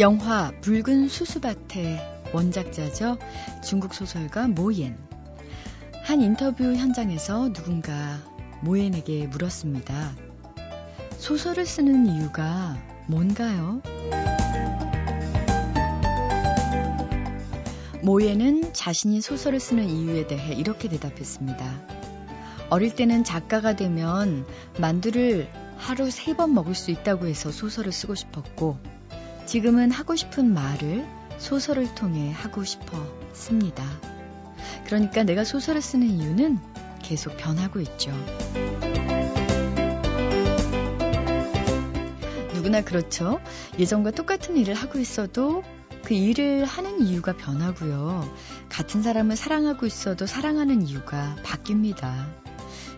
영화 붉은 수수밭의 원작자죠. 중국 소설가 모옌. 한 인터뷰 현장에서 누군가 모옌에게 물었습니다. 소설을 쓰는 이유가 뭔가요? 모예는 자신이 소설을 쓰는 이유에 대해 이렇게 대답했습니다. 어릴 때는 작가가 되면 만두를 하루 세 번 먹을 수 있다고 해서 소설을 쓰고 싶었고, 지금은 하고 싶은 말을 소설을 통해 하고 싶어 씁니다. 그러니까 내가 소설을 쓰는 이유는 계속 변하고 있죠. 누구나 그렇죠. 예전과 똑같은 일을 하고 있어도 그 일을 하는 이유가 변하고요. 같은 사람을 사랑하고 있어도 사랑하는 이유가 바뀝니다.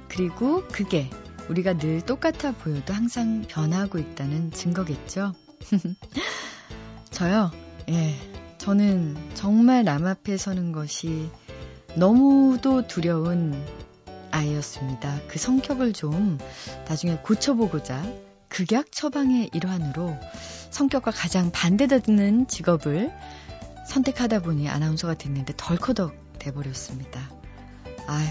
그리고 그게 우리가 늘 똑같아 보여도 항상 변하고 있다는 증거겠죠. 저요, 예. 저는 정말 남 앞에 서는 것이 너무도 두려운 아이였습니다. 그 성격을 좀 나중에 고쳐보고자 극약 처방의 일환으로 성격과 가장 반대되는 직업을 선택하다 보니 아나운서가 됐는데 덜커덕 돼버렸습니다. 아유,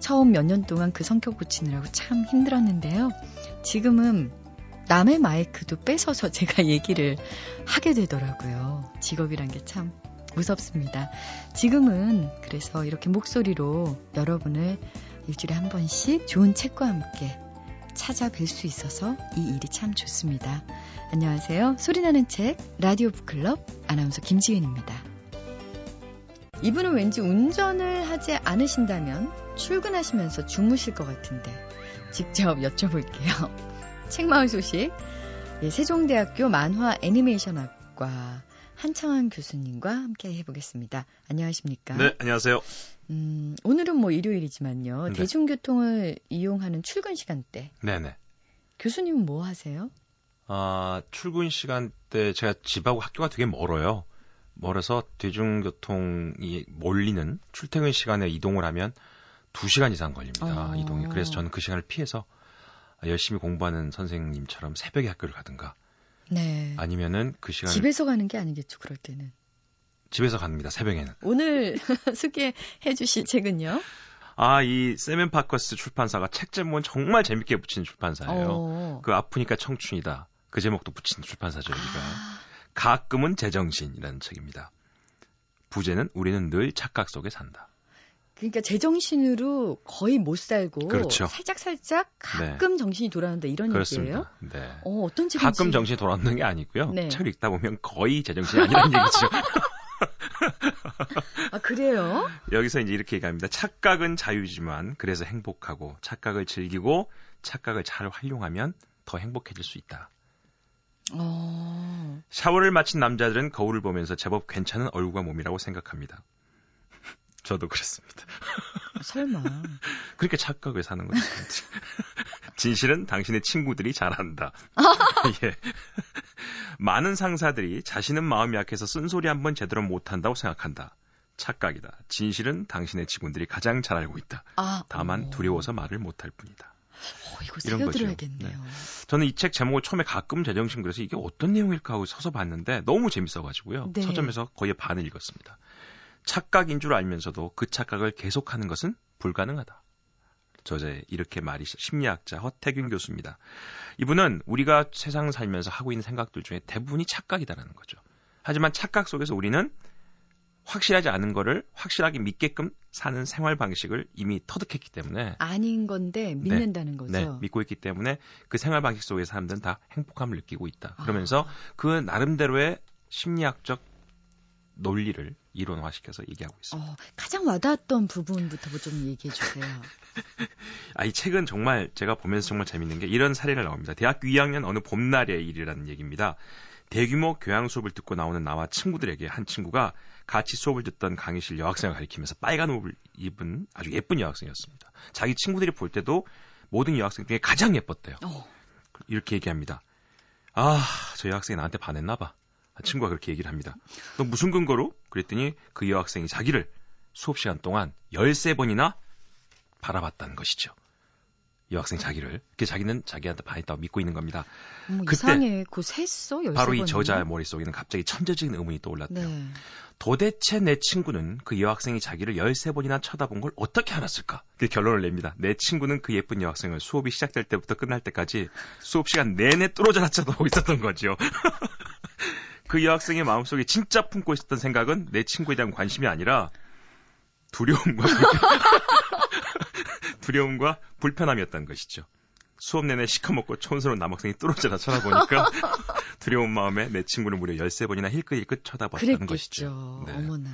처음 몇 년 동안 그 성격 고치느라고 참 힘들었는데요. 지금은 남의 마이크도 뺏어서 제가 얘기를 하게 되더라고요. 직업이란 게 참 무섭습니다. 지금은 그래서 이렇게 목소리로 여러분을 일주일에 한 번씩 좋은 책과 함께 찾아뵐 수 있어서 이 일이 참 좋습니다. 안녕하세요. 소리나는 책 라디오 북클럽 아나운서 김지은입니다. 이분은 왠지 운전을 하지 않으신다면 출근하시면서 주무실 것 같은데 직접 여쭤볼게요. 책마을 소식 예, 세종대학교 만화 애니메이션학과 한창환 교수님과 함께 해보겠습니다. 안녕하십니까? 네, 안녕하세요. 음, 오늘은 뭐 일요일이지만요. 네. 대중교통을 이용하는 출근 시간대. 네네. 교수님은 뭐 하세요? 아, 출근 시간대 제가 집하고 학교가 되게 멀어요. 멀어서 대중교통이 몰리는 출퇴근 시간에 이동을 하면 2시간 이상 걸립니다. 어. 이동이. 그래서 저는 그 시간을 피해서 열심히 공부하는 선생님처럼 새벽에 학교를 가든가. 네. 아니면은 그 시간 집에서 가는 게 아니겠죠, 그럴 때는. 집에서 갑니다. 새벽에는. 오늘 소개해 주실 책은요? 아, 이 세멘 파커스 출판사가 책 제목은 정말 재밌게 붙인 출판사예요. 어. 그 아프니까 청춘이다. 그 제목도 붙인 출판사죠, 여기가. 아. 가끔은 제정신이라는 책입니다. 부제는 우리는 늘 착각 속에 산다. 그러니까 제정신으로 거의 못 살고 그렇죠. 살짝 살짝 가끔 네. 정신이 돌아온다 이런 그렇습니다. 얘기예요. 네. 어, 어떤 책인지 가끔 정신이 돌아오는 게 아니고요. 네. 책을 읽다 보면 거의 제정신이 아니라는 얘기죠. 아, 그래요? 여기서 이제 이렇게 얘기합니다. 착각은 자유지만 그래서 행복하고 착각을 즐기고 착각을 잘 활용하면 더 행복해질 수 있다. 어... 샤워를 마친 남자들은 거울을 보면서 제법 괜찮은 얼굴과 몸이라고 생각합니다. 저도 그랬습니다. 설마. 그렇게 착각을 사는 거죠. 진실은 당신의 친구들이 잘한다. 예. 많은 상사들이 자신은 마음이 약해서 쓴소리 한 번 제대로 못한다고 생각한다. 착각이다. 진실은 당신의 직원들이 가장 잘 알고 있다. 아, 다만 오. 두려워서 말을 못할 뿐이다. 어, 이거 이런 거죠. 네. 저는 이 책 제목을 처음에 가끔 제정신 그래서 이게 어떤 내용일까 하고 서서 봤는데 너무 재밌어가지고요. 네. 서점에서 거의 반을 읽었습니다. 착각인 줄 알면서도 그 착각을 계속하는 것은 불가능하다. 저제 이렇게 말이 심리학자 허태균 교수입니다. 이분은 우리가 세상 살면서 하고 있는 생각들 중에 대부분이 착각이다라는 거죠. 하지만 착각 속에서 우리는 확실하지 않은 거를 확실하게 믿게끔 사는 생활 방식을 이미 터득했기 때문에 아닌 건데 믿는다는 네, 거죠. 네, 믿고 있기 때문에 그 생활 방식 속의 사람들은 다 행복함을 느끼고 있다. 그러면서 아. 그 나름대로의 심리학적 논리를 이론화시켜서 얘기하고 있습니다. 어, 가장 와닿았던 부분부터 뭐좀 얘기해 주세요. 아, 이 책은 정말 제가 보면서 정말 재밌는 게 이런 사례를 나옵니다. 대학교 2학년 어느 봄날의 일이라는 얘기입니다. 대규모 교양 수업을 듣고 나오는 나와 친구들에게 한 친구가 같이 수업을 듣던 강의실 여학생을 가리키면서 빨간 옷을 입은 아주 예쁜 여학생이었습니다. 자기 친구들이 볼 때도 모든 여학생 중에 가장 예뻤대요. 어. 이렇게 얘기합니다. 아, 저 여학생이 나한테 반했나 봐. 친구가 그렇게 얘기를 합니다. 너 무슨 근거로? 그랬더니 그 여학생이 자기를 수업 시간 동안 13번이나 바라봤다는 것이죠. 여학생 자기를. 그 자기는 자기한테 반했다고 믿고 있는 겁니다. 뭐 그때 이상해. 그 셌어? 바로 이 저자 머릿속에는 갑자기 천재적인 의문이 떠올랐대요. 네. 도대체 내 친구는 그 여학생이 자기를 13번이나 쳐다본 걸 어떻게 알았을까? 그 결론을 냅니다. 내 친구는 그 예쁜 여학생을 수업이 시작될 때부터 끝날 때까지 수업 시간 내내 뚫어져라 쳐다보고 있었던 거죠. 그 여학생의 마음속에 진짜 품고 있었던 생각은 내 친구에 대한 관심이 아니라 두려움과 두려움과 불편함이었던 것이죠. 수업 내내 시커멓고 촌스러운 남학생이 뚫어져라 쳐다보니까 두려운 마음에 내 친구를 무려 13번이나 힐끗힐끗 쳐다봤다는 것이죠. 네. 어머나.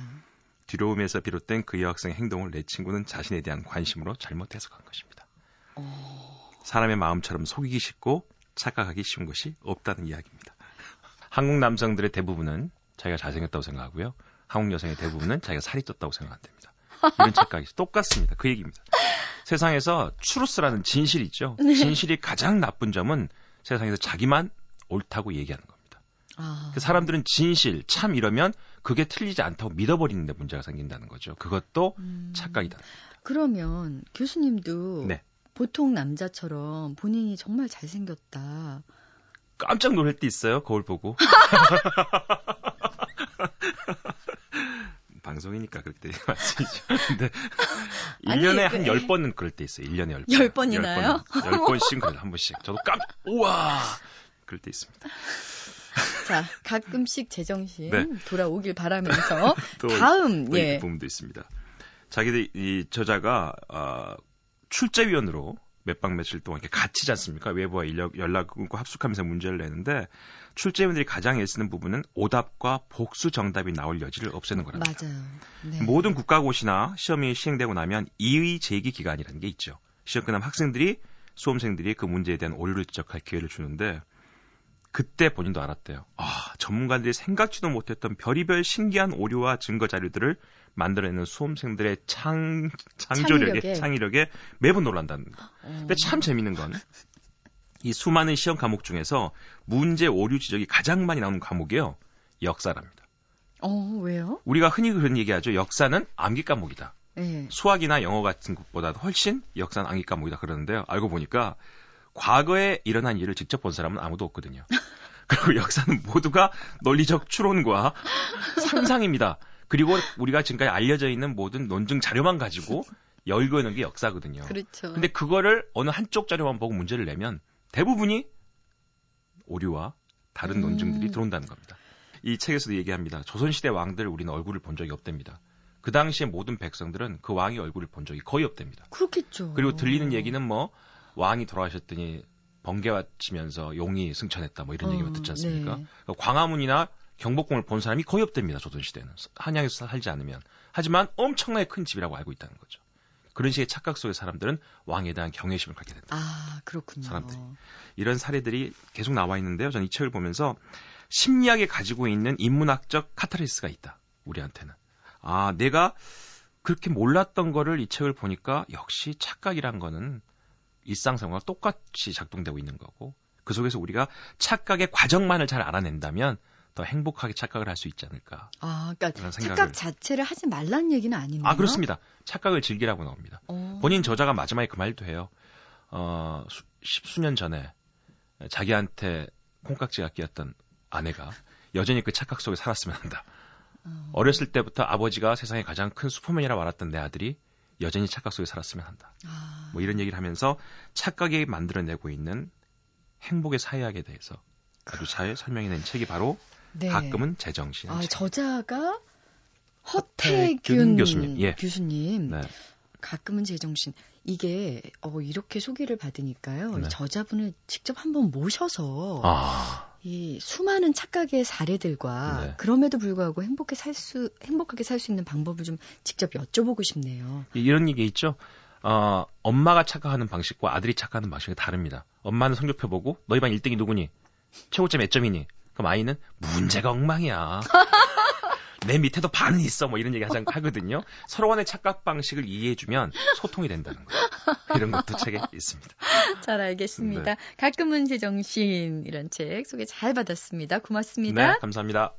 두려움에서 비롯된 그 여학생의 행동을 내 친구는 자신에 대한 관심으로 잘못 해석한 것입니다. 어... 사람의 마음처럼 속이기 쉽고 착각하기 쉬운 것이 없다는 이야기입니다. 한국 남성들의 대부분은 자기가 잘생겼다고 생각하고요. 한국 여성의 대부분은 자기가 살이 쪘다고 생각한답니다. 이런 착각이 똑같습니다. 그 얘기입니다. 세상에서 추루스라는 진실이 있죠. 네. 진실이 가장 나쁜 점은 세상에서 자기만 옳다고 얘기하는 겁니다. 아. 그 사람들은 진실, 참 이러면 그게 틀리지 않다고 믿어버리는데 문제가 생긴다는 거죠. 그것도 음. 착각이다. 그러면 교수님도 네. 보통 남자처럼 본인이 정말 잘생겼다. 깜짝 놀랄 때 있어요. 거울 보고. 방송이니까 그럴 때 말씀이죠. 근데 1년에 한 10번은 그럴 때 있어요. 1년에 10번. 10번이나요? 10번 씩 그래요. 한 번씩. 저도 깜 우와. 그럴 때 있습니다. 자, 가끔씩 제정신 네. 돌아오길 바라면서 다음 예. 부분도 있습니다. 자기들 이 저자가 어, 출제위원으로 몇 박 며칠 동안 이렇게 갇히지 않습니까? 외부와 인력, 연락 끊고 합숙하면서 문제를 내는데 출제위원들이 가장 애쓰는 부분은 오답과 복수 정답이 나올 여지를 없애는 거랍니다. 맞아요. 네. 모든 국가고시나 시험이 시행되고 나면 이의 제기 기간이라는 게 있죠. 시험 끝나면 학생들이 수험생들이 그 문제에 대한 오류를 지적할 기회를 주는데 그때 본인도 알았대요. 아, 전문가들이 생각지도 못했던 별의별 신기한 오류와 증거 자료들을 만들어내는 수험생들의 창, 창조력에, 창의력에, 창의력에 매번 놀란다는 거. 어. 근데 참 재밌는 건 이 수많은 시험 과목 중에서 문제 오류 지적이 가장 많이 나오는 과목이요. 역사랍니다. 어, 왜요? 우리가 흔히 그런 얘기하죠. 역사는 암기 과목이다. 네. 수학이나 영어 같은 것보다 훨씬 역사는 암기 과목이다 그러는데요. 알고 보니까 과거에 일어난 일을 직접 본 사람은 아무도 없거든요. 그리고 역사는 모두가 논리적 추론과 상상입니다. 그리고 우리가 지금까지 알려져 있는 모든 논증 자료만 가지고 열거하는 게 역사거든요. 그렇죠. 근데 그거를 어느 한쪽 자료만 보고 문제를 내면 대부분이 오류와 다른 음. 논증들이 들어온다는 겁니다. 이 책에서도 얘기합니다. 조선시대 왕들 우리는 얼굴을 본 적이 없답니다. 그 당시에 모든 백성들은 그 왕의 얼굴을 본 적이 거의 없답니다. 그렇겠죠. 그리고 들리는 얘기는 뭐 왕이 돌아가셨더니 번개와 치면서 용이 승천했다 뭐 이런 어, 얘기만 듣지 않습니까? 네. 그러니까 광화문이나 경복궁을 본 사람이 거의 없답니다. 조선 시대는. 한양에서 살지 않으면. 하지만 엄청나게 큰 집이라고 알고 있다는 거죠. 그런 식의 착각 속의 사람들은 왕에 대한 경외심을 갖게 된다. 아, 그렇군요. 사람들이. 이런 사례들이 계속 나와 있는데요. 저는 이 책을 보면서 심리학에 가지고 있는 인문학적 카타르시스가 있다. 우리한테는. 아, 내가 그렇게 몰랐던 거를 이 책을 보니까 역시 착각이란 거는 일상생활과 똑같이 작동되고 있는 거고 그 속에서 우리가 착각의 과정만을 잘 알아낸다면 더 행복하게 착각을 할 수 있지 않을까. 아, 그러니까 착각 자체를 하지 말라는 얘기는 아니네요. 아, 그렇습니다. 착각을 즐기라고 나옵니다. 오. 어. 본인 저자가 마지막에 그 말도 해요. 어, 수, 십수년 전에 자기한테 콩깍지가 끼었던 아내가 여전히 그 착각 속에 살았으면 한다. 어. 어렸을 때부터 아버지가 세상에 가장 큰 슈퍼맨이라 말했던 내 아들이 여전히 착각 속에 살았으면 한다. 아. 뭐 이런 얘기를 하면서 착각이 만들어내고 있는 행복의 사회학에 대해서 아주 잘 설명해낸 책이 바로 네. 가끔은 제정신. 아, 저자가 허태균 교수님. 예. 교수님. 네. 가끔은 제정신. 이게 어, 이렇게 소개를 받으니까요. 네. 저자분을 직접 한번 모셔서 아. 이 수많은 착각의 사례들과 네. 그럼에도 불구하고 행복하게 살 수 행복하게 살 수 있는 방법을 좀 직접 여쭤보고 싶네요. 이런 얘기 있죠. 어, 엄마가 착각하는 방식과 아들이 착각하는 방식이 다릅니다. 엄마는 성적표 보고 너희 반 1등이 누구니? 최고점 몇 점이니? 그럼 아이는 문제가 엉망이야. 내 밑에도 반은 있어. 뭐 이런 얘기 하자 하거든요. 서로 간의 착각 방식을 이해해주면 소통이 된다는 거예요. 이런 것도 책에 있습니다. 잘 알겠습니다. 네. 가끔은 제정신 이런 책 소개 잘 받았습니다. 고맙습니다. 네, 감사합니다.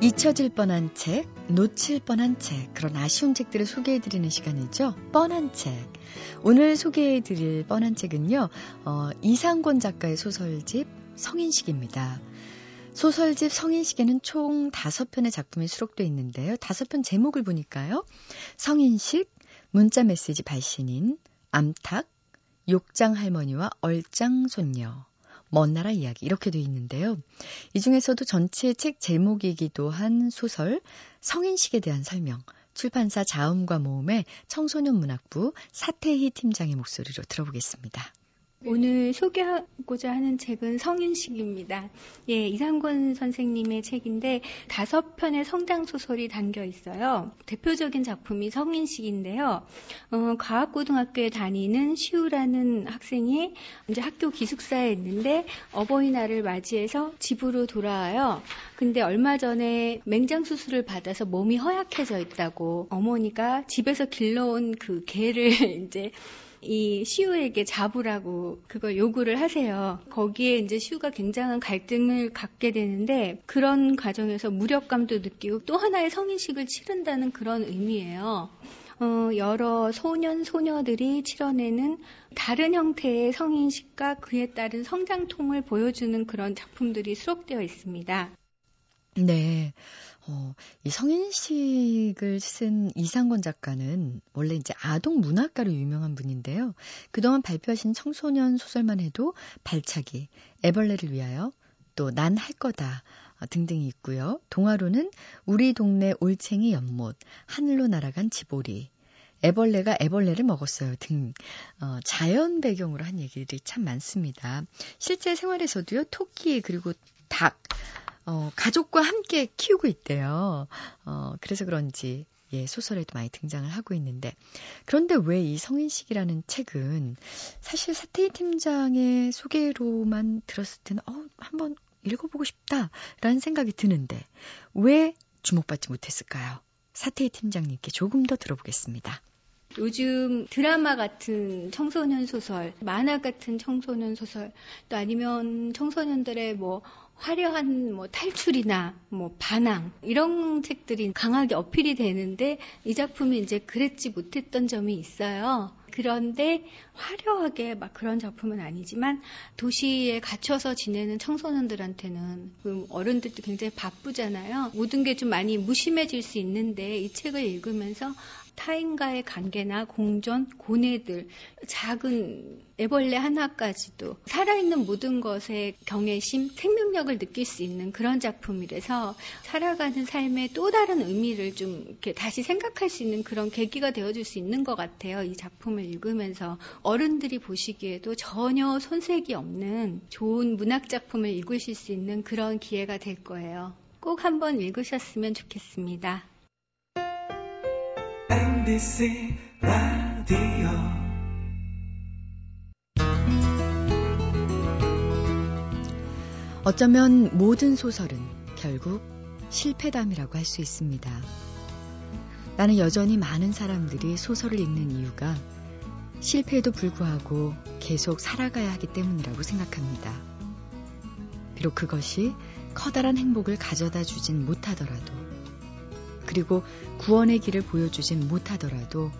잊혀질 뻔한 책, 놓칠 뻔한 책, 그런 아쉬운 책들을 소개해드리는 시간이죠. 뻔한 책. 오늘 소개해드릴 뻔한 책은요, 어, 이상권 작가의 소설집 성인식입니다. 소설집 성인식에는 총 다섯 편의 작품이 수록되어 있는데요. 다섯 편 제목을 보니까요. 성인식, 문자 메시지 발신인, 암탉, 욕장 할머니와 얼짱 손녀, 먼 나라 이야기 이렇게 돼 있는데요. 이 중에서도 전체 책 제목이기도 한 소설 성인식에 대한 설명 출판사 자음과 모음의 청소년 문학부 사태희 팀장의 목소리로 들어보겠습니다. 오늘 소개하고자 하는 책은 성인식입니다. 예, 이상권 선생님의 책인데 다섯 편의 성장 소설이 담겨 있어요. 대표적인 작품이 성인식인데요. 어, 과학고등학교에 다니는 시우라는 학생이 이제 학교 기숙사에 있는데 어버이날을 맞이해서 집으로 돌아와요. 근데 얼마 전에 맹장 수술을 받아서 몸이 허약해져 있다고 어머니가 집에서 길러온 그 개를 이제 이 시우에게 잡으라고 그걸 요구를 하세요. 거기에 이제 시우가 굉장한 갈등을 갖게 되는데 그런 과정에서 무력감도 느끼고 또 하나의 성인식을 치른다는 그런 의미예요. 어, 여러 소년, 소녀들이 치러내는 다른 형태의 성인식과 그에 따른 성장통을 보여주는 그런 작품들이 수록되어 있습니다. 네. 어, 이 성인식을 쓴 이상권 작가는 원래 이제 아동 문학가로 유명한 분인데요. 그동안 발표하신 청소년 소설만 해도 발차기, 애벌레를 위하여, 또 난 할 거다 등등이 있고요. 동화로는 우리 동네 올챙이 연못, 하늘로 날아간 지보리, 애벌레가 애벌레를 먹었어요 등 어, 자연 배경으로 한 얘기들이 참 많습니다. 실제 생활에서도요 토끼 그리고 닭 어, 가족과 함께 키우고 있대요. 어, 그래서 그런지 예, 소설에도 많이 등장을 하고 있는데 그런데 왜 이 성인식이라는 책은 사실 사태희 팀장의 소개로만 들었을 때는 어, 한번 읽어보고 싶다라는 생각이 드는데 왜 주목받지 못했을까요? 사태희 팀장님께 조금 더 들어보겠습니다. 요즘 드라마 같은 청소년 소설, 만화 같은 청소년 소설, 또 아니면 청소년들의 뭐 화려한 뭐 탈출이나 뭐 반항 이런 책들이 강하게 어필이 되는데 이 작품이 이제 그랬지 못했던 점이 있어요. 그런데 화려하게 막 그런 작품은 아니지만 도시에 갇혀서 지내는 청소년들한테는 그 어른들도 굉장히 바쁘잖아요. 모든 게 좀 많이 무심해질 수 있는데 이 책을 읽으면서 타인과의 관계나 공존, 고뇌들, 작은 애벌레 하나까지도 살아있는 모든 것에 경외심, 생명력을 느낄 수 있는 그런 작품이라서 살아가는 삶의 또 다른 의미를 좀 이렇게 다시 생각할 수 있는 그런 계기가 되어줄 수 있는 것 같아요. 이 작품을 읽으면서 어른들이 보시기에도 전혀 손색이 없는 좋은 문학 작품을 읽으실 수 있는 그런 기회가 될 거예요. 꼭 한번 읽으셨으면 좋겠습니다. MBC 라디오 어쩌면 모든 소설은 결국 실패담이라고 할 수 있습니다. 나는 여전히 많은 사람들이 소설을 읽는 이유가 실패에도 불구하고 계속 살아가야 하기 때문이라고 생각합니다. 비록 그것이 커다란 행복을 가져다 주진 못하더라도 그리고 구원의 길을 보여주진 못하더라도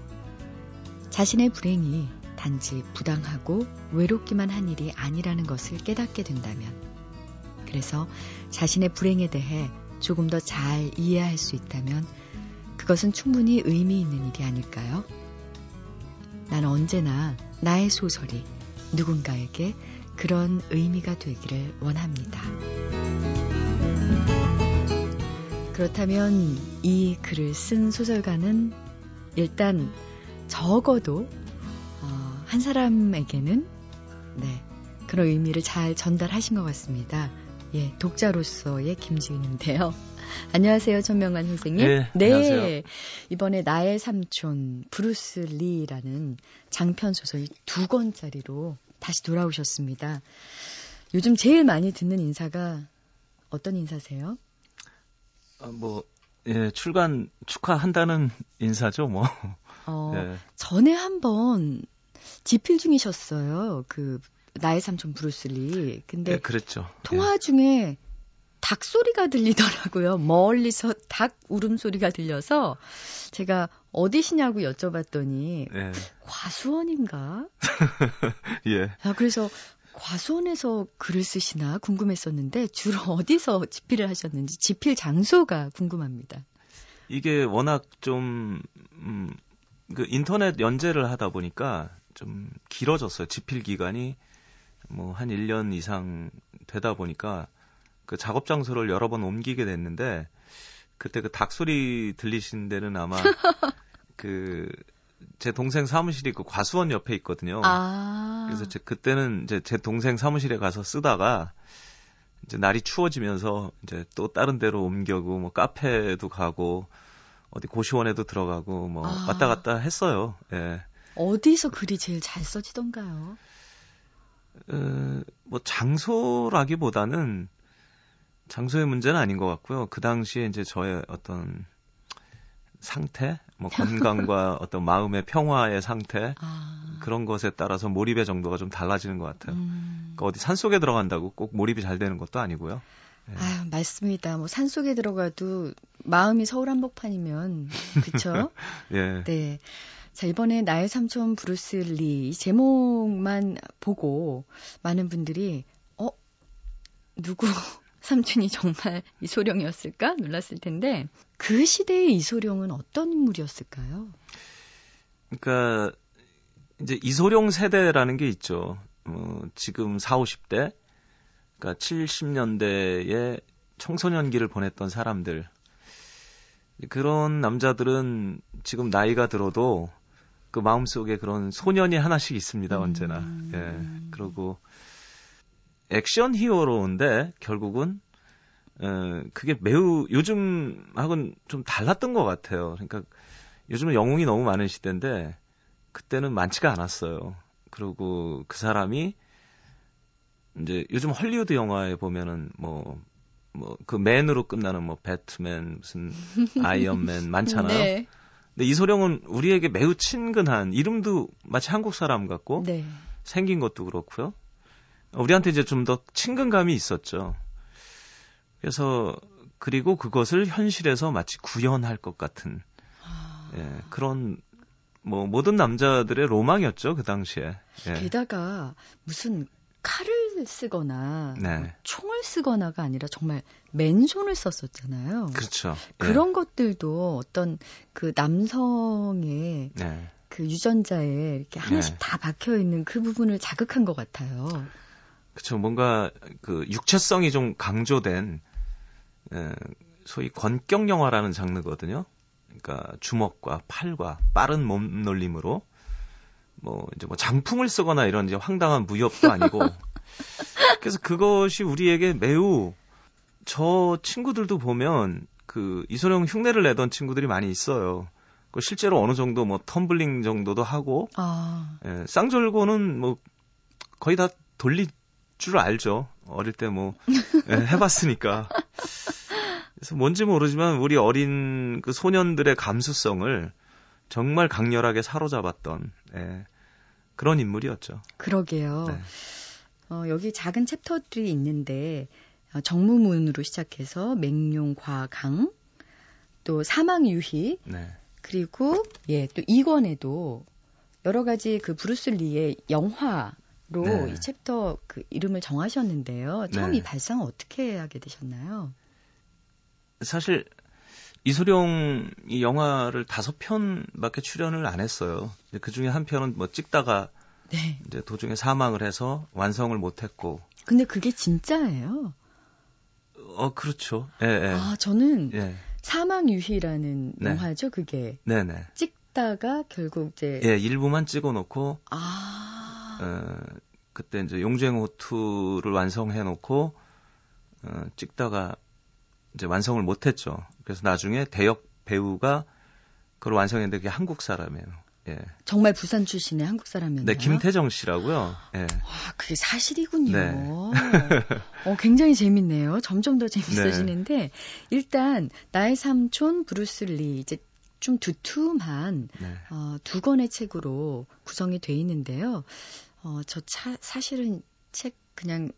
자신의 불행이 단지 부당하고 외롭기만 한 일이 아니라는 것을 깨닫게 된다면 그래서 자신의 불행에 대해 조금 더 잘 이해할 수 있다면 그것은 충분히 의미 있는 일이 아닐까요? 난 언제나 나의 소설이 누군가에게 그런 의미가 되기를 원합니다. 그렇다면 이 글을 쓴 소설가는 일단 적어도 어, 한 사람에게는 네, 그런 의미를 잘 전달하신 것 같습니다. 예, 독자로서의 김지윤인데요. 안녕하세요, 전명관 선생님. 네, 네. 안녕하세요. 이번에 나의 삼촌 브루스 리라는 장편 소설 두 권짜리로 다시 돌아오셨습니다. 요즘 제일 많이 듣는 인사가 어떤 인사세요? 아, 뭐, 예, 출간 축하한다는 인사죠, 뭐. 어, 예. 전에 한번 집필 중이셨어요. 그, 나의 삼촌 브루스 리. 근데. 예, 그랬죠. 통화 예. 중에 닭 소리가 들리더라고요. 멀리서 닭 울음소리가 들려서 제가 어디시냐고 여쭤봤더니 네. 과수원인가? 예. 아, 그래서 과수원에서 글을 쓰시나 궁금했었는데 주로 어디서 집필을 하셨는지 집필 장소가 궁금합니다. 이게 워낙 좀, 음, 그 인터넷 연재를 하다 보니까 좀 길어졌어요. 집필 기간이 뭐 한 1년 이상 되다 보니까 그 작업 장소를 여러 번 옮기게 됐는데 그때 그 닭소리 들리신 데는 아마 그 제 동생 사무실이 그 과수원 옆에 있거든요. 아. 그래서 제 그때는 이제 제 동생 사무실에 가서 쓰다가 이제 날이 추워지면서 이제 또 다른 데로 옮겨고 뭐 카페도 가고 어디 고시원에도 들어가고 뭐 아. 왔다 갔다 했어요. 예. 어디서 글이 제일 잘 써지던가요? 어, 뭐 장소라기보다는 장소의 문제는 아닌 것 같고요. 그 당시에 이제 저의 어떤 상태, 뭐 건강과 어떤 마음의 평화의 상태 아. 그런 것에 따라서 몰입의 정도가 좀 달라지는 것 같아요. 음. 그러니까 어디 산 속에 들어간다고 꼭 몰입이 잘 되는 것도 아니고요. 네. 아, 맞습니다. 뭐 산 속에 들어가도 마음이 서울 한복판이면 그쵸? 예. 네. 자, 이번에 나의 삼촌 브루스 리 제목만 보고 많은 분들이 어 누구 삼촌이 정말 이소룡이었을까 놀랐을 텐데 그 시대의 이소룡은 어떤 인물이었을까요? 그러니까 이제 이소룡 세대라는 게 있죠. 어, 지금 4, 50대 그러니까 70년대에 청소년기를 보냈던 사람들. 그런 남자들은 지금 나이가 들어도 그 마음속에 그런 소년이 하나씩 있습니다, 언제나. 음. 예. 그리고 액션 히어로인데 결국은 어, 그게 매우 요즘하고는 좀 달랐던 것 같아요. 그러니까 요즘은 영웅이 너무 많은 시대인데 그때는 많지가 않았어요. 그리고 그 사람이 이제 요즘 헐리우드 영화에 보면은 뭐 뭐 그 맨으로 끝나는 뭐 배트맨 무슨 아이언맨 많잖아요. 네. 근데 이소룡은 우리에게 매우 친근한 이름도 마치 한국 사람 같고 네. 생긴 것도 그렇고요. 우리한테 이제 좀 더 친근감이 있었죠. 그래서 그리고 그것을 현실에서 마치 구현할 것 같은 아... 예, 그런 뭐 모든 남자들의 로망이었죠 그 당시에. 예. 게다가 무슨 칼을 쓰거나 네. 뭐 총을 쓰거나가 아니라 정말 맨손을 썼었잖아요. 그렇죠. 그런 예. 것들도 어떤 그 남성의 네. 그 유전자에 이렇게 하나씩 네. 다 박혀 있는 그 부분을 자극한 것 같아요. 그렇죠. 뭔가 그 육체성이 좀 강조된 에, 소위 권격 영화라는 장르거든요. 그러니까 주먹과 팔과 빠른 몸놀림으로 뭐 이제 뭐 장풍을 쓰거나 이런 이제 황당한 무협도 아니고 그래서 그것이 우리에게 매우 저 친구들도 보면 그 이소룡 흉내를 내던 친구들이 많이 있어요. 그 실제로 어느 정도 뭐 텀블링 정도도 하고 아. 예, 쌍절곤은 뭐 거의 다 돌리 줄 알죠. 어릴 때뭐 예, 해봤으니까. 그래서 뭔지 모르지만 우리 어린 그 소년들의 감수성을 정말 강렬하게 사로잡았던 예, 그런 인물이었죠. 그러게요. 네. 어, 여기 작은 챕터들이 있는데 어, 정무문으로 시작해서 맹룡과강, 또 사망 유희, 네. 그리고 예, 또 2권에도 여러 가지 그 브루스 리의 영화 로 네. 이 챕터 그 이름을 정하셨는데요. 처음 네. 이 발상을 어떻게 하게 되셨나요? 사실 이소룡 이 영화를 다섯 편밖에 출연을 안 했어요. 그 중에 한 편은 뭐 찍다가 네. 이제 도중에 사망을 해서 완성을 못 했고. 근데 그게 진짜예요? 어 그렇죠. 예, 예. 아 저는 예. 사망 유희라는 네. 영화죠. 그게. 네네. 찍다가 결국 이제. 예, 일부만 찍어 놓고. 아. 어, 그때 이제 용쟁호투를 완성해 놓고 어, 찍다가 이제 완성을 못 했죠. 그래서 나중에 대역 배우가 그걸 완성했는데 그게 한국 사람이에요. 예. 정말 부산 출신의 한국 사람이었나요? 네, 김태정 씨라고요. 예. 와, 그게 사실이군요. 네. 어, 굉장히 재밌네요. 점점 더 재밌어지는데 네. 일단 나의 삼촌 브루스 리 이제 좀 두툼한 네. 어, 두 권의 책으로 구성이 돼 있는데요. 어, 저 차, 사실은 책 그냥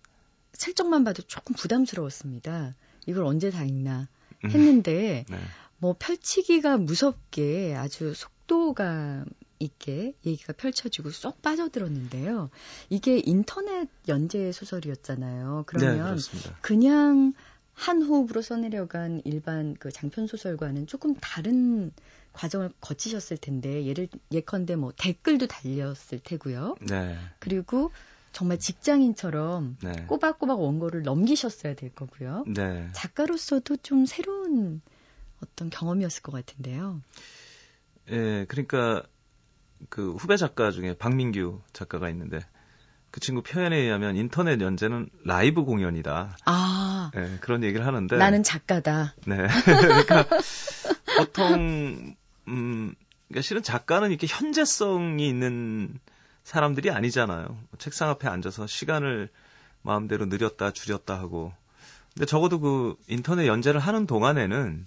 살짝만 봐도 조금 부담스러웠습니다. 이걸 언제 다 읽나 음. 했는데 네. 뭐 펼치기가 무섭게 아주 속도가 있게 얘기가 펼쳐지고 쏙 빠져들었는데요. 이게 인터넷 연재 소설이었잖아요. 그러면 네, 그냥 한 호흡으로 써내려간 일반 그 장편 소설과는 조금 다른 과정을 거치셨을 텐데 예를 예컨대 뭐 댓글도 달렸을 테고요. 네. 그리고 정말 직장인처럼 네. 꼬박꼬박 원고를 넘기셨어야 될 거고요. 네. 작가로서도 좀 새로운 어떤 경험이었을 것 같은데요. 예, 그러니까 그 후배 작가 중에 박민규 작가가 있는데 그 친구 표현에 의하면 인터넷 연재는 라이브 공연이다. 아. 네, 그런 얘기를 하는데. 나는 작가다. 네. 그러니까 보통, 음, 그러니까 실은 작가는 이렇게 현재성이 있는 사람들이 아니잖아요. 책상 앞에 앉아서 시간을 마음대로 느렸다 줄였다 하고. 근데 적어도 그 인터넷 연재를 하는 동안에는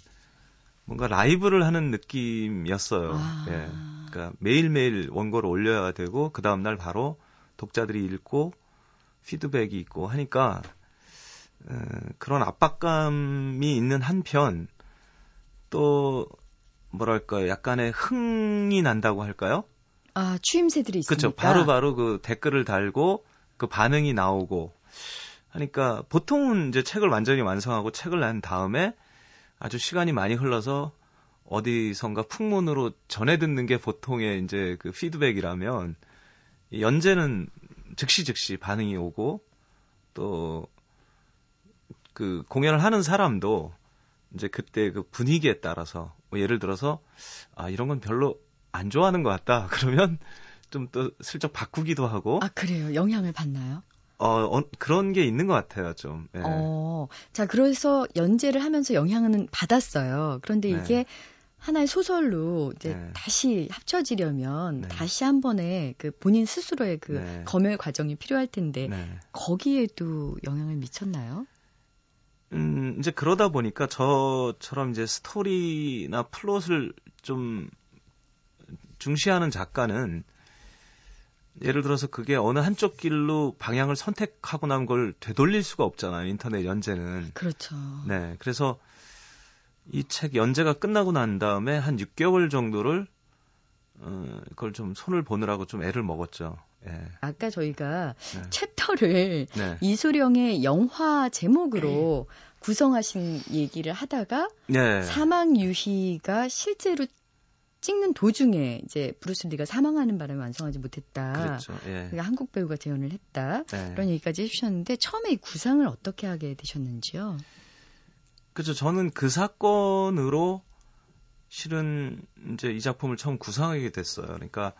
뭔가 라이브를 하는 느낌이었어요. 아. 예. 그러니까 매일매일 원고를 올려야 되고 그 다음 날 바로 독자들이 읽고 피드백이 있고 하니까 어, 그런 압박감이 있는 한편 또 뭐랄까 약간의 흥이 난다고 할까요? 아 추임새들이 있으니까 그렇죠. 바로 바로 그 댓글을 달고 그 반응이 나오고 하니까 보통은 이제 책을 완전히 완성하고 책을 낸 다음에 아주 시간이 많이 흘러서 어디선가 풍문으로 전해 듣는 게 보통의 이제 그 피드백이라면 연재는 즉시 즉시 반응이 오고 또 그 공연을 하는 사람도 이제 그때 그 분위기에 따라서 뭐 예를 들어서 아 이런 건 별로 안 좋아하는 것 같다 그러면 좀 또 슬쩍 바꾸기도 하고 아 그래요 영향을 받나요? 어, 어, 그런 게 있는 것 같아요, 좀. 예. 어, 자, 그래서 연재를 하면서 영향은 받았어요. 그런데 네. 이게 하나의 소설로 이제 네. 다시 합쳐지려면 네. 다시 한 번에 그 본인 스스로의 그 네. 검열 과정이 필요할 텐데 네. 거기에도 영향을 미쳤나요? 음, 이제 그러다 보니까 저처럼 이제 스토리나 플롯을 좀 중시하는 작가는 예를 들어서 그게 어느 한쪽 길로 방향을 선택하고 난 걸 되돌릴 수가 없잖아요. 인터넷 연재는. 그렇죠. 네. 그래서 이 책 연재가 끝나고 난 다음에 한 6개월 정도를 어, 그걸 좀 손을 보느라고 좀 애를 먹었죠. 예. 아까 저희가 네. 챕터를 네. 이소룡의 영화 제목으로 구성하신 얘기를 하다가 네. 사망 유희가 실제로 찍는 도중에 이제 브루슬리가 사망하는 바람에 완성하지 못했다. 그렇죠. 예. 그러니까 한국 배우가 재현을 했다. 네. 그런 얘기까지 해주셨는데 처음에 이 구상을 어떻게 하게 되셨는지요? 그죠. 저는 그 사건으로 실은 이제 이 작품을 처음 구상하게 됐어요. 그러니까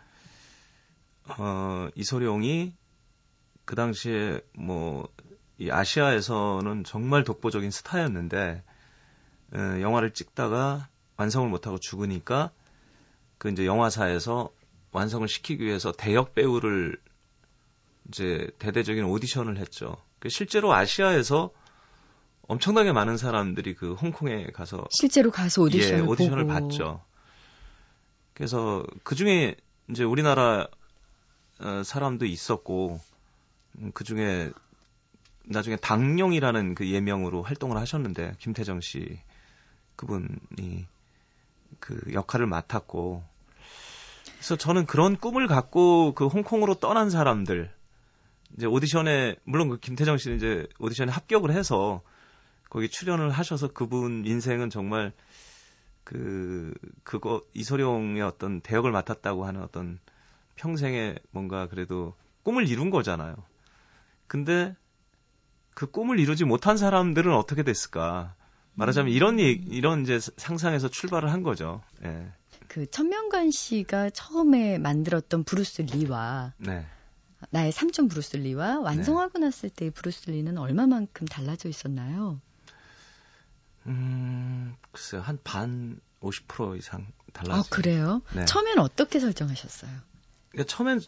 어, 이소룡이 그 당시에 뭐 이 아시아에서는 정말 독보적인 스타였는데 어, 영화를 찍다가 완성을 못하고 죽으니까 그 이제 영화사에서 완성을 시키기 위해서 대역 배우를 이제 대대적인 오디션을 했죠. 그 실제로 아시아에서 엄청나게 많은 사람들이 그 홍콩에 가서 실제로 가서 오디션을, 예, 오디션을 보고. 봤죠. 그래서 그 중에 이제 우리나라 어, 사람도 있었고 음, 그 중에 나중에 당룡이라는 그 예명으로 활동을 하셨는데 김태정 씨 그분이 그 역할을 맡았고 그래서 저는 그런 꿈을 갖고 그 홍콩으로 떠난 사람들 이제 오디션에 물론 그 김태정 씨는 이제 오디션에 합격을 해서 거기 출연을 하셔서 그분 인생은 정말 그 그거 이소룡의 어떤 대역을 맡았다고 하는 어떤 평생에 뭔가 그래도 꿈을 이룬 거잖아요. 근데 그 꿈을 이루지 못한 사람들은 어떻게 됐을까? 말하자면 음. 이런 이런 이제 상상에서 출발을 한 거죠. 예. 그 천명관 씨가 처음에 만들었던 브루스 리와 네. 나의 삼촌 브루스 리와 완성하고 네. 났을 때의 브루스 리는 얼마만큼 달라져 있었나요? 음, 글쎄요. 한 반, 50% 이상 달라져요. 아, 그래요? 네. 처음엔 어떻게 설정하셨어요? 그러니까 처음엔,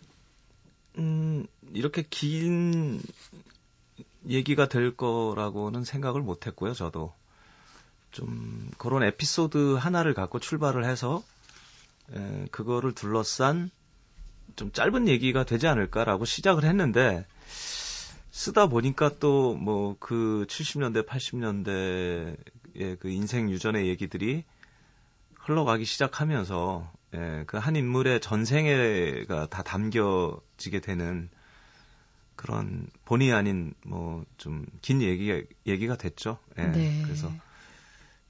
음, 이렇게 긴 얘기가 될 거라고는 생각을 못 했고요, 저도. 좀, 그런 에피소드 하나를 갖고 출발을 해서, 에, 그거를 둘러싼 좀 짧은 얘기가 되지 않을까라고 시작을 했는데, 쓰다 보니까 또 뭐 그 70년대, 80년대의 그 인생 유전의 얘기들이 흘러가기 시작하면서 예, 그 한 인물의 전생애가 다 담겨지게 되는 그런 본의 아닌 뭐 좀 긴 얘기 얘기가 됐죠. 예, 네. 그래서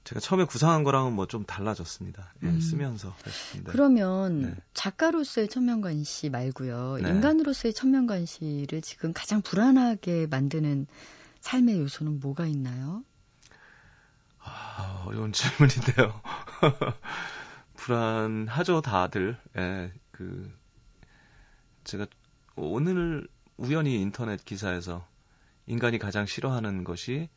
제가 처음에 구상한 거랑은 뭐 좀 달라졌습니다. 예, 음. 쓰면서. 네. 그러면 네. 작가로서의 천명관 씨 말고요. 네. 인간으로서의 천명관 씨를 지금 가장 불안하게 만드는 삶의 요소는 뭐가 있나요? 아, 어려운 질문인데요. 불안하죠, 다들. 예, 그, 제가 오늘 우연히 인터넷 기사에서 인간이 가장 싫어하는 것이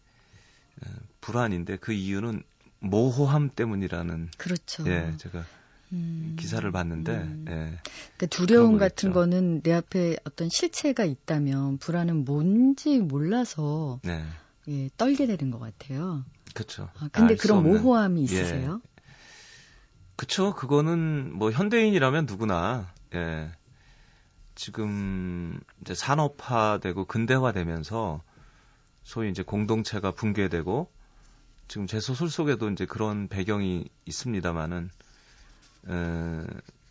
불안인데 그 이유는 모호함 때문이라는 그렇죠. 예, 제가 음, 기사를 봤는데 음. 예. 그러니까 두려움 같은 거는 내 앞에 어떤 실체가 있다면 불안은 뭔지 몰라서 네. 예, 떨게 되는 것 같아요. 그렇죠. 아, 근데 그런 모호함이 예. 있으세요? 예. 그쵸. 그거는 뭐 현대인이라면 누구나 예. 지금 이제 산업화되고 근대화되면서 소위 이제 공동체가 붕괴되고 지금 제 소설 속에도 이제 그런 배경이 있습니다만은 에,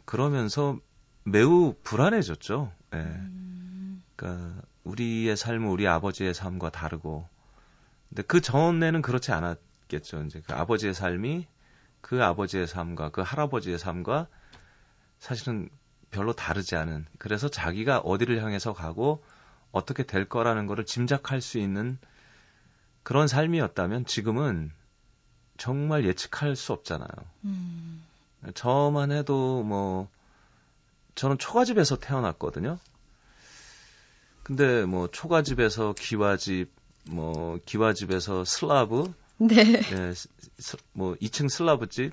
그러면서 매우 불안해졌죠. 예. 음. 그러니까 우리의 삶은 우리 아버지의 삶과 다르고 근데 그 전에는 그렇지 않았겠죠. 이제 그 아버지의 삶이 그 아버지의 삶과 그 할아버지의 삶과 사실은 별로 다르지 않은 그래서 자기가 어디를 향해서 가고 어떻게 될 거라는 거를 짐작할 수 있는 그런 삶이었다면 지금은 정말 예측할 수 없잖아요. 음. 저만 해도 뭐 저는 초가집에서 태어났거든요. 근데 뭐 초가집에서 기와집, 뭐 기와집에서 슬라브, 네. 예, 뭐 2층 슬라브 집,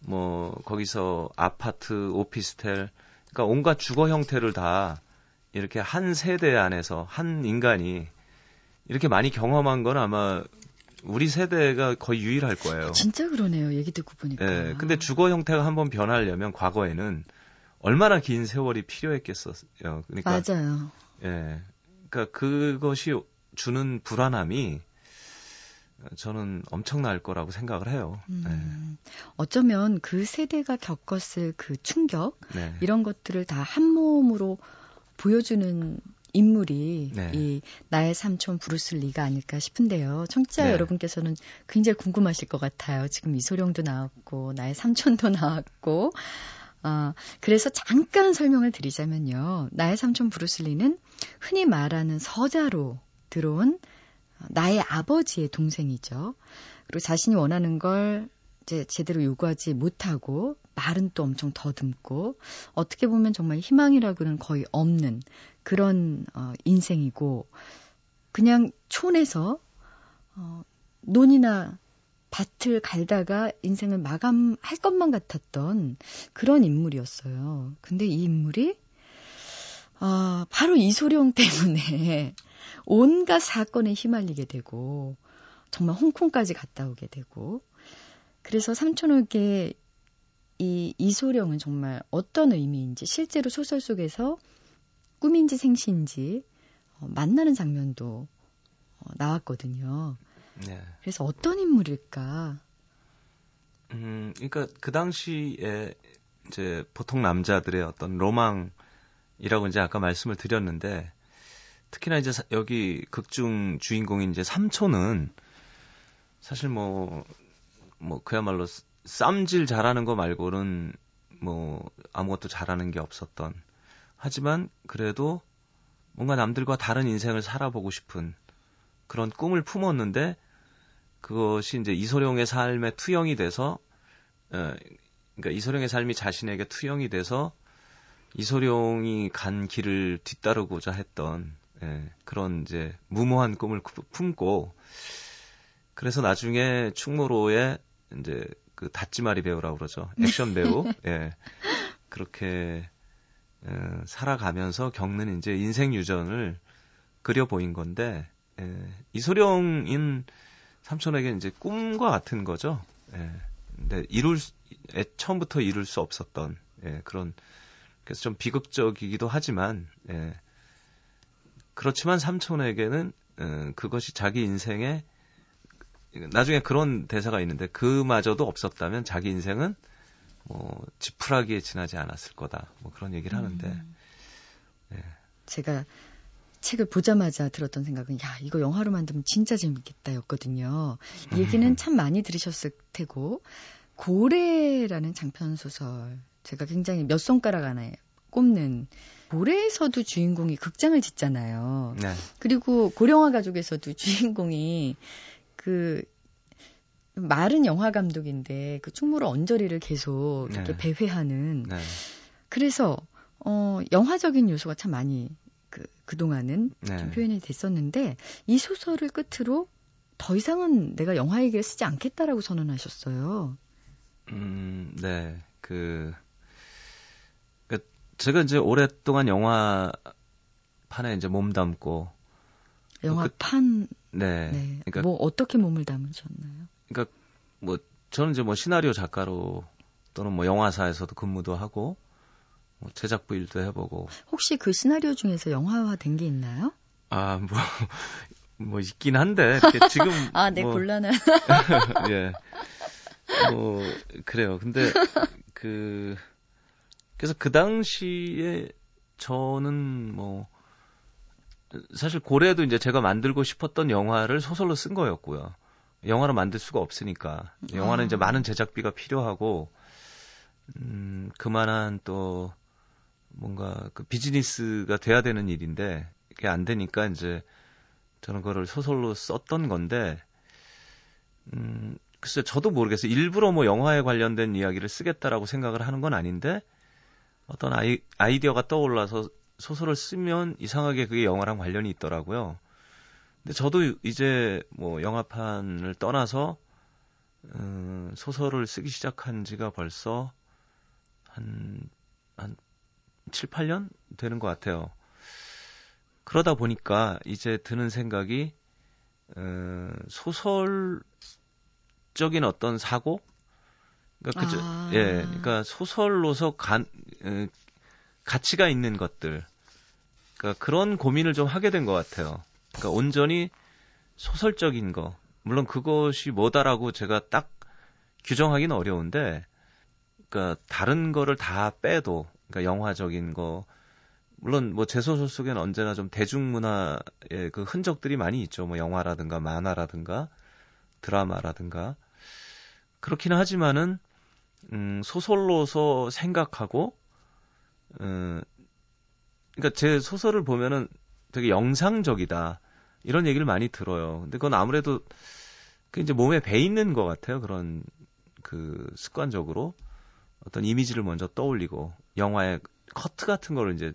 뭐 거기서 아파트, 오피스텔, 그러니까 온갖 주거 형태를 다 이렇게 한 세대 안에서 한 인간이 이렇게 많이 경험한 건 아마 우리 세대가 거의 유일할 거예요. 진짜 그러네요. 얘기 듣고 보니까. 예. 근데 주거 형태가 한번 변하려면 과거에는 얼마나 긴 세월이 필요했겠어요. 그러니까 맞아요. 예. 그러니까 그것이 주는 불안함이 저는 엄청날 거라고 생각을 해요. 음, 네. 어쩌면 그 세대가 겪었을 그 충격 네. 이런 것들을 다 한 몸으로 보여주는 인물이 네. 이 나의 삼촌 브루스 리가 아닐까 싶은데요. 청취자 네. 여러분께서는 굉장히 궁금하실 것 같아요. 지금 이소룡도 나왔고 나의 삼촌도 나왔고 아, 그래서 잠깐 설명을 드리자면요. 나의 삼촌 브루스 리는 흔히 말하는 서자로 들어온 나의 아버지의 동생이죠. 그리고 자신이 원하는 걸 이제 제대로 요구하지 못하고 말은 또 엄청 더듬고 어떻게 보면 정말 희망이라고는 거의 없는 그런 어, 인생이고 그냥 촌에서 어, 논이나 밭을 갈다가 인생을 마감할 것만 같았던 그런 인물이었어요. 근데 이 인물이 아, 바로 이소룡 때문에 온갖 사건에 휘말리게 되고 정말 홍콩까지 갔다 오게 되고 그래서 삼촌에게 이 이소룡은 정말 어떤 의미인지 실제로 소설 속에서 꿈인지 생시인지 어, 만나는 장면도 어, 나왔거든요. 네. 그래서 어떤 인물일까? 음, 그러니까 그 당시에 이제 보통 남자들의 어떤 로망이라고 이제 아까 말씀을 드렸는데 특히나 이제 여기 극중 주인공인 이제 삼촌은 사실 뭐뭐 뭐 그야말로 쌈질 잘하는 거 말고는 뭐 아무것도 잘하는 게 없었던. 하지만 그래도 뭔가 남들과 다른 인생을 살아보고 싶은 그런 꿈을 품었는데 그것이 이제 이소룡의 삶에 투영이 돼서 어, 그러니까 이소룡의 삶이 자신에게 투영이 돼서 이소룡이 간 길을 뒤따르고자 했던 예, 그런 이제 무모한 꿈을 품고 그래서 나중에 충무로에 이제 그 다찌마리 배우라고 그러죠. 액션 배우. 예. 그렇게 어, 살아가면서 겪는 이제 인생 유전을 그려 보인 건데 예. 이소룡인 삼촌에게 이제 꿈과 같은 거죠. 예. 근데 이룰 애, 처음부터 이룰 수 없었던 예, 그런 그래서 좀 비극적이기도 하지만 예. 그렇지만 삼촌에게는 음, 그것이 자기 인생의 나중에 그런 대사가 있는데 그마저도 없었다면 자기 인생은 뭐 지푸라기에 지나지 않았을 거다. 뭐 그런 얘기를 하는데 음. 네. 제가 책을 보자마자 들었던 생각은 야 이거 영화로 만들면 진짜 재밌겠다였거든요. 이 얘기는 음. 참 많이 들으셨을 테고 고래라는 장편 소설 제가 굉장히 몇 손가락 안에 꼽는 고래에서도 주인공이 극장을 짓잖아요. 네. 그리고 고령화 가족에서도 주인공이 그 마른 영화 감독인데 그 충무로 언저리를 계속 이렇게 네. 배회하는 네. 그래서 어 영화적인 요소가 참 많이 그 그동안은 네. 좀 표현이 됐었는데 이 소설을 끝으로 더 이상은 내가 영화 얘기를 쓰지 않겠다라고 선언하셨어요. 음, 네. 그, 그 제가 이제 오랫동안 영화판에 이제 몸 담고 영화판 그, 네. 네. 그러니까 뭐 어떻게 몸을 담으셨나요? 그러니까 뭐 저는 이제 뭐 시나리오 작가로 또는 뭐 영화사에서도 근무도 하고 뭐 제작부 일도 해보고 혹시 그 시나리오 중에서 영화화 된 게 있나요? 아, 뭐, 뭐 있긴 한데, 지금. 아, 네, 뭐, 곤란한. 예. 뭐, 그래요. 근데, 그, 그래서 그 당시에 저는 뭐, 사실 고래도 이제 제가 만들고 싶었던 영화를 소설로 쓴 거였고요. 영화로 만들 수가 없으니까. 영화는 아. 이제 많은 제작비가 필요하고, 음, 그만한 또, 뭔가 그 비즈니스가 돼야 되는 일인데, 이게 안 되니까 이제 저는 그거를 소설로 썼던 건데, 음, 글쎄 저도 모르겠어요. 일부러 뭐 영화에 관련된 이야기를 쓰겠다라고 생각을 하는 건 아닌데, 어떤 아이, 아이디어가 떠올라서 소설을 쓰면 이상하게 그게 영화랑 관련이 있더라고요. 근데 저도 이제 뭐 영화판을 떠나서 음, 소설을 쓰기 시작한 지가 벌써 한, 한 7, 8년 되는 것 같아요. 그러다 보니까 이제 드는 생각이, 어, 소설적인 어떤 사고? 그러니까 그죠. 아. 예. 그러니까 소설로서 간, 어, 가치가 있는 것들. 그러니까 그런 고민을 좀 하게 된 것 같아요. 그러니까 온전히 소설적인 거. 물론 그것이 뭐다라고 제가 딱 규정하기는 어려운데, 그러니까 다른 거를 다 빼도, 그러니까 영화적인 거, 물론 뭐 제 소설 속에는 언제나 좀 대중문화의 그 흔적들이 많이 있죠. 뭐 영화라든가 만화라든가 드라마라든가 그렇기는 하지만은 음, 소설로서 생각하고 음, 그러니까 제 소설을 보면은 되게 영상적이다. 이런 얘기를 많이 들어요. 근데 그건 아무래도 그 이제 몸에 배 있는 것 같아요. 그런 그 습관적으로 어떤 이미지를 먼저 떠올리고 영화의 커트 같은 거를 이제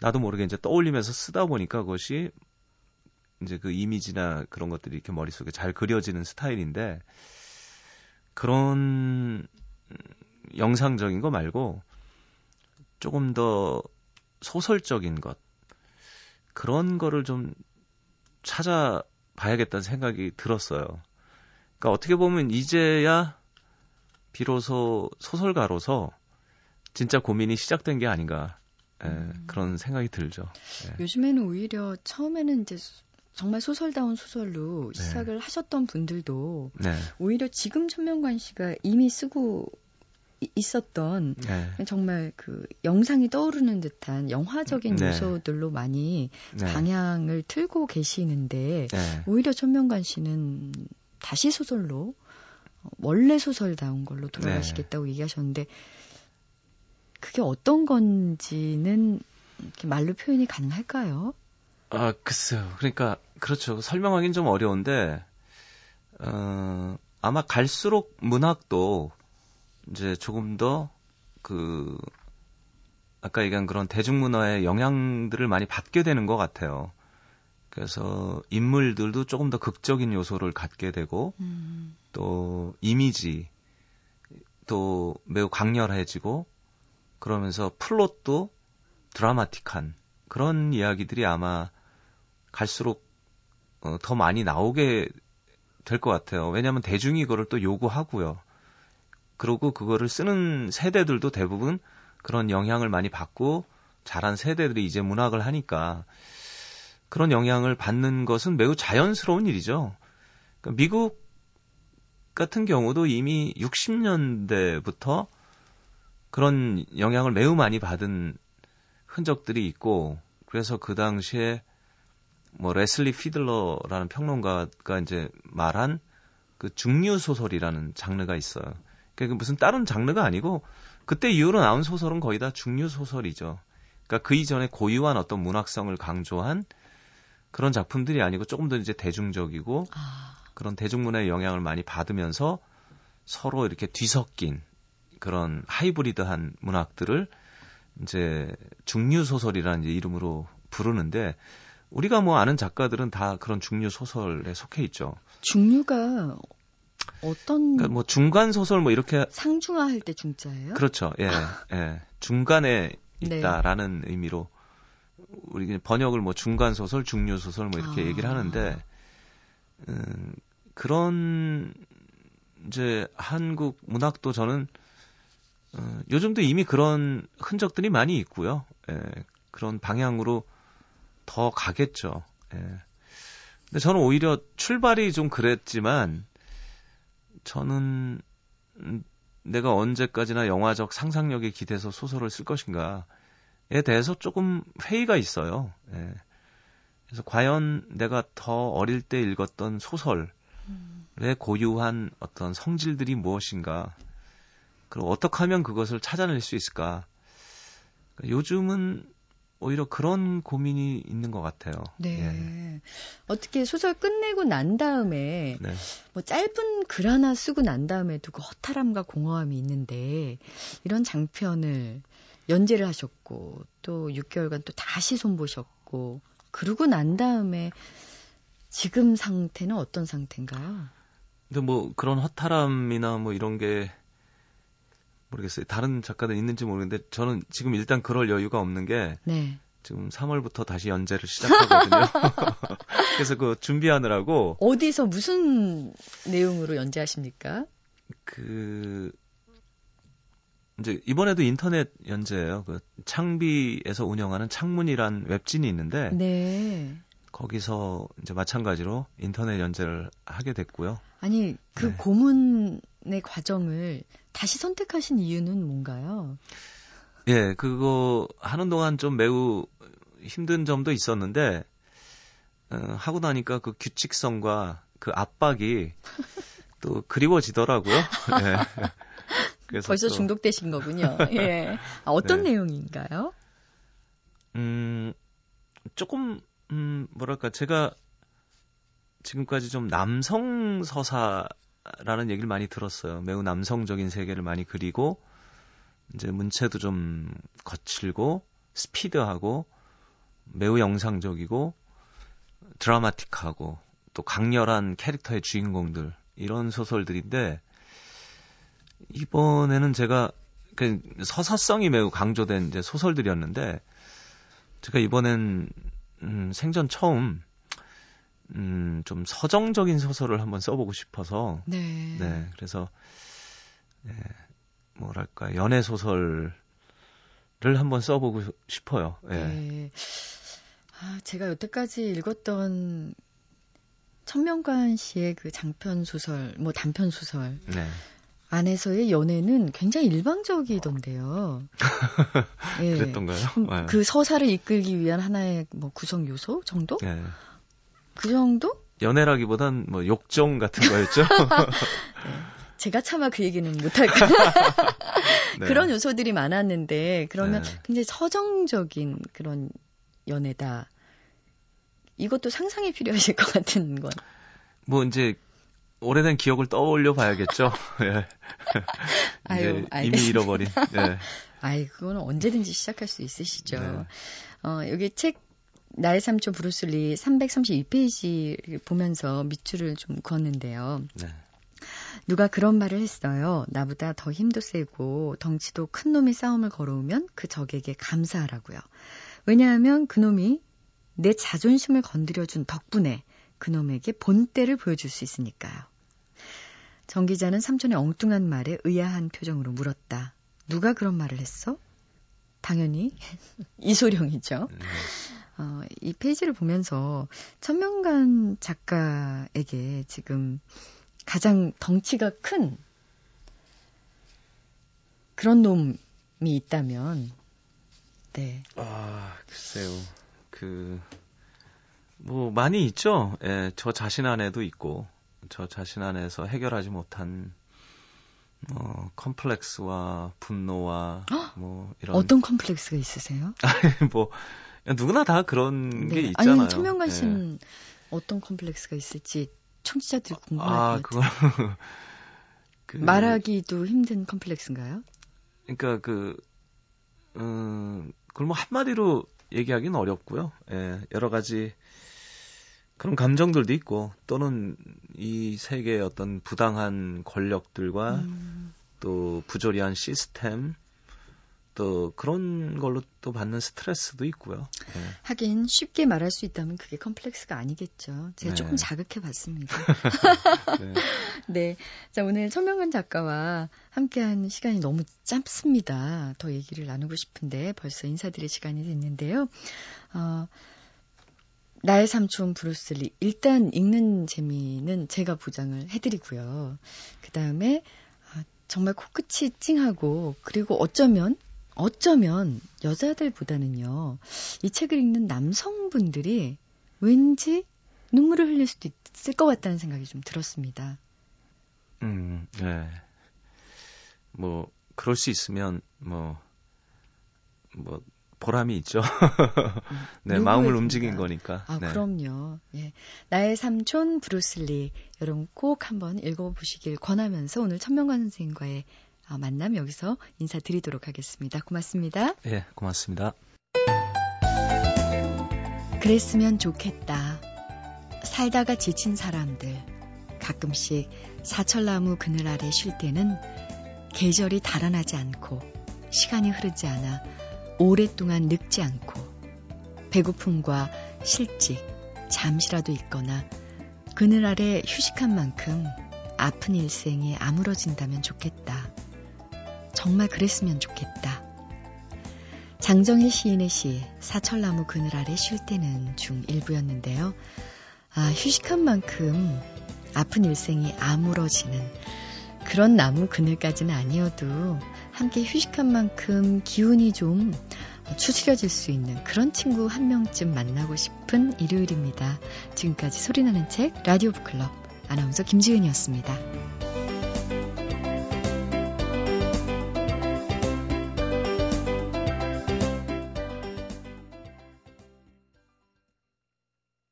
나도 모르게 이제 떠올리면서 쓰다 보니까 그것이 이제 그 이미지나 그런 것들이 이렇게 머릿속에 잘 그려지는 스타일인데 그런 영상적인 거 말고 조금 더 소설적인 것 그런 거를 좀 찾아봐야겠다는 생각이 들었어요. 그러니까 어떻게 보면 이제야 비로소 소설가로서 진짜 고민이 시작된 게 아닌가 예, 음. 그런 생각이 들죠. 예. 요즘에는 오히려 처음에는 이제 정말 소설다운 소설로 네. 시작을 하셨던 분들도 네. 오히려 지금 천명관 씨가 이미 쓰고 있었던 네. 정말 그 영상이 떠오르는 듯한 영화적인 네. 요소들로 많이 네. 방향을 틀고 계시는데 네. 오히려 천명관 씨는 다시 소설로 원래 소설다운 걸로 돌아가시겠다고 네. 얘기하셨는데 그게 어떤 건지는 말로 표현이 가능할까요? 아 글쎄요. 그러니까 그렇죠. 설명하기는 좀 어려운데 어, 아마 갈수록 문학도 이제 조금 더 그 아까 얘기한 그런 대중문화의 영향들을 많이 받게 되는 것 같아요. 그래서 인물들도 조금 더 극적인 요소를 갖게 되고 음. 또 이미지 또 매우 강렬해지고 그러면서 플롯도 드라마틱한 그런 이야기들이 아마 갈수록 어, 더 많이 나오게 될 것 같아요. 왜냐하면 대중이 그걸 또 요구하고요. 그리고 그거를 쓰는 세대들도 대부분 그런 영향을 많이 받고 자란 세대들이 이제 문학을 하니까 그런 영향을 받는 것은 매우 자연스러운 일이죠. 그러니까 미국 같은 경우도 이미 60년대부터 그런 영향을 매우 많이 받은 흔적들이 있고 그래서 그 당시에 뭐 레슬리 피들러라는 평론가가 이제 말한 그 중류 소설이라는 장르가 있어요. 그게 무슨 다른 장르가 아니고 그때 이후로 나온 소설은 거의 다 중류 소설이죠. 그러니까 그 이전에 고유한 어떤 문학성을 강조한 그런 작품들이 아니고 조금 더 이제 대중적이고 아. 그런 대중문화의 영향을 많이 받으면서 서로 이렇게 뒤섞인 그런 하이브리드한 문학들을 이제 중류 소설이라는 이름으로 부르는데 우리가 뭐 아는 작가들은 다 그런 중류 소설에 속해 있죠. 중류가 어떤 그러니까 뭐 중간 소설 뭐 이렇게 상중하할 때 중자예요? 그렇죠. 예. 예. 중간에 네. 있다라는 네. 의미로 우리 번역을 뭐 중간 소설, 중류 소설 뭐 이렇게 아. 얘기를 하는데 음, 그런 이제 한국 문학도 저는 어, 요즘도 이미 그런 흔적들이 많이 있고요. 예, 그런 방향으로 더 가겠죠. 예. 근데 저는 오히려 출발이 좀 그랬지만 저는 음, 내가 언제까지나 영화적 상상력에 기대서 소설을 쓸 것인가에 대해서 조금 회의가 있어요. 예. 그래서 과연 내가 더 어릴 때 읽었던 소설의 고유한 어떤 성질들이 무엇인가, 그리고 어떻게 하면 그것을 찾아낼 수 있을까. 그러니까 요즘은 오히려 그런 고민이 있는 것 같아요. 네. 예. 어떻게 소설 끝내고 난 다음에 네. 뭐 짧은 글 하나 쓰고 난 다음에도 그 허탈함과 공허함이 있는데 이런 장편을 연재를 하셨고 또 6개월간 또 다시 손보셨고 그러고 난 다음에 지금 상태는 어떤 상태인가요? 근데 뭐 그런 허탈함이나 뭐 이런 게 모르겠어요. 다른 작가들 있는지 모르겠는데 저는 지금 일단 그럴 여유가 없는 게 네. 지금 3월부터 다시 연재를 시작하거든요. 그래서 그 준비하느라고 어디서 무슨 내용으로 연재하십니까? 그 이제 이번에도 인터넷 연재예요. 그 창비에서 운영하는 창문이란 웹진이 있는데 네. 거기서 이제 마찬가지로 인터넷 연재를 하게 됐고요. 아니 그 네. 고문의 과정을 다시 선택하신 이유는 뭔가요? 예, 그거 하는 동안 좀 매우 힘든 점도 있었는데 어, 하고 나니까 그 규칙성과 그 압박이 또 그리워지더라고요. 예. 그래서 벌써 또, 중독되신 거군요. 예. 아, 어떤 네. 내용인가요? 음, 조금 음, 뭐랄까 제가 지금까지 좀 남성 서사 라는 얘기를 많이 들었어요. 매우 남성적인 세계를 많이 그리고 이제 문체도 좀 거칠고 스피드하고 매우 영상적이고 드라마틱하고 또 강렬한 캐릭터의 주인공들 이런 소설들인데 이번에는 제가 그 서사성이 매우 강조된 이제 소설들이었는데 제가 이번엔 음, 생전 처음 음, 좀 서정적인 소설을 한번 써보고 싶어서. 네. 네. 그래서, 네, 뭐랄까, 연애 소설을 한번 써보고 싶어요. 예. 네. 아, 제가 여태까지 읽었던 천명관 씨의 그 장편 소설, 뭐 단편 소설. 네. 안에서의 연애는 굉장히 일방적이던데요. 예. 그랬던가요? 네. 그 서사를 이끌기 위한 하나의 뭐 구성 요소 정도? 네. 그 정도? 연애라기보단 뭐 욕정 같은 거였죠. 네. 제가 차마 그 얘기는 못할까. 네. 그런 요소들이 많았는데 그러면 네. 굉장히 서정적인 그런 연애다. 이것도 상상이 필요하실 것 같은 건. 뭐 이제 오래된 기억을 떠올려 봐야겠죠. 예. 아유, 이미 잃어버린. 예. 아이, 그거는 언제든지 시작할 수 있으시죠. 네. 어, 여기 책 나의 삼촌 브루슬리 332페이지 보면서 밑줄을 좀 그었는데요. 네. 누가 그런 말을 했어요. 나보다 더 힘도 세고 덩치도 큰 놈이 싸움을 걸어오면 그 적에게 감사하라고요. 왜냐하면 그 놈이 내 자존심을 건드려준 덕분에 그 놈에게 본때를 보여줄 수 있으니까요. 정 기자는 삼촌의 엉뚱한 말에 의아한 표정으로 물었다. 누가 그런 말을 했어? 당연히 이소룡이죠. 네. 어, 이 페이지를 보면서 천명관 작가에게 지금 가장 덩치가 큰 그런 놈이 있다면, 네. 아, 글쎄요. 그, 뭐, 많이 있죠. 예, 저 자신 안에도 있고, 저 자신 안에서 해결하지 못한, 뭐, 컴플렉스와 분노와, 뭐, 이런. 어떤 컴플렉스가 있으세요? 뭐, 누구나 다 그런 네. 게 있잖아요. 아니, 천명관 씨는 예. 어떤 컴플렉스가 있을지 청취자들이 궁금할 아, 것 같아요. 그걸. 그, 말하기도 힘든 컴플렉스인가요? 그러니까 그, 음, 그걸 뭐 한마디로 얘기하기는 어렵고요. 예, 여러 가지 그런 감정들도 있고 또는 이 세계의 어떤 부당한 권력들과 음. 또 부조리한 시스템 또 그런 걸로 또 받는 스트레스도 있고요. 네. 하긴 쉽게 말할 수 있다면 그게 컴플렉스가 아니겠죠. 제가 네. 조금 자극해 봤습니다. 네. 네. 자, 오늘 천명근 작가와 함께한 시간이 너무 짧습니다. 더 얘기를 나누고 싶은데 벌써 인사드릴 시간이 됐는데요. 어, 나의 삼촌 브루스리. 일단 읽는 재미는 제가 보장을 해드리고요. 그 다음에 아, 정말 코끝이 찡하고 그리고 어쩌면 어쩌면 여자들보다는요, 이 책을 읽는 남성분들이 왠지 눈물을 흘릴 수도 있을 것 같다는 생각이 좀 들었습니다. 음, 네. 뭐, 그럴 수 있으면, 뭐, 뭐, 보람이 있죠. 네, 마음을 움직인 거니까. 아, 네. 그럼요. 예. 나의 삼촌 브루슬리. 여러분 꼭 한번 읽어보시길 권하면서 오늘 천명관 선생님과의 아, 만남 여기서 인사드리도록 하겠습니다. 고맙습니다. 예, 고맙습니다. 그랬으면 좋겠다. 살다가 지친 사람들, 가끔씩 사철나무 그늘 아래 쉴 때는 계절이 달아나지 않고 시간이 흐르지 않아 오랫동안 늙지 않고 배고픔과 실직, 잠시라도 있거나 그늘 아래 휴식한 만큼 아픈 일생이 아물어진다면 좋겠다. 정말 그랬으면 좋겠다. 장정일 시인의 시 사철나무 그늘 아래 쉴 때는 중 일부였는데요. 아, 휴식한 만큼 아픈 일생이 아물어지는 그런 나무 그늘까지는 아니어도 함께 휴식한 만큼 기운이 좀 추스려질 수 있는 그런 친구 한 명쯤 만나고 싶은 일요일입니다. 지금까지 소리나는 책 라디오 북클럽 아나운서 김지은이었습니다.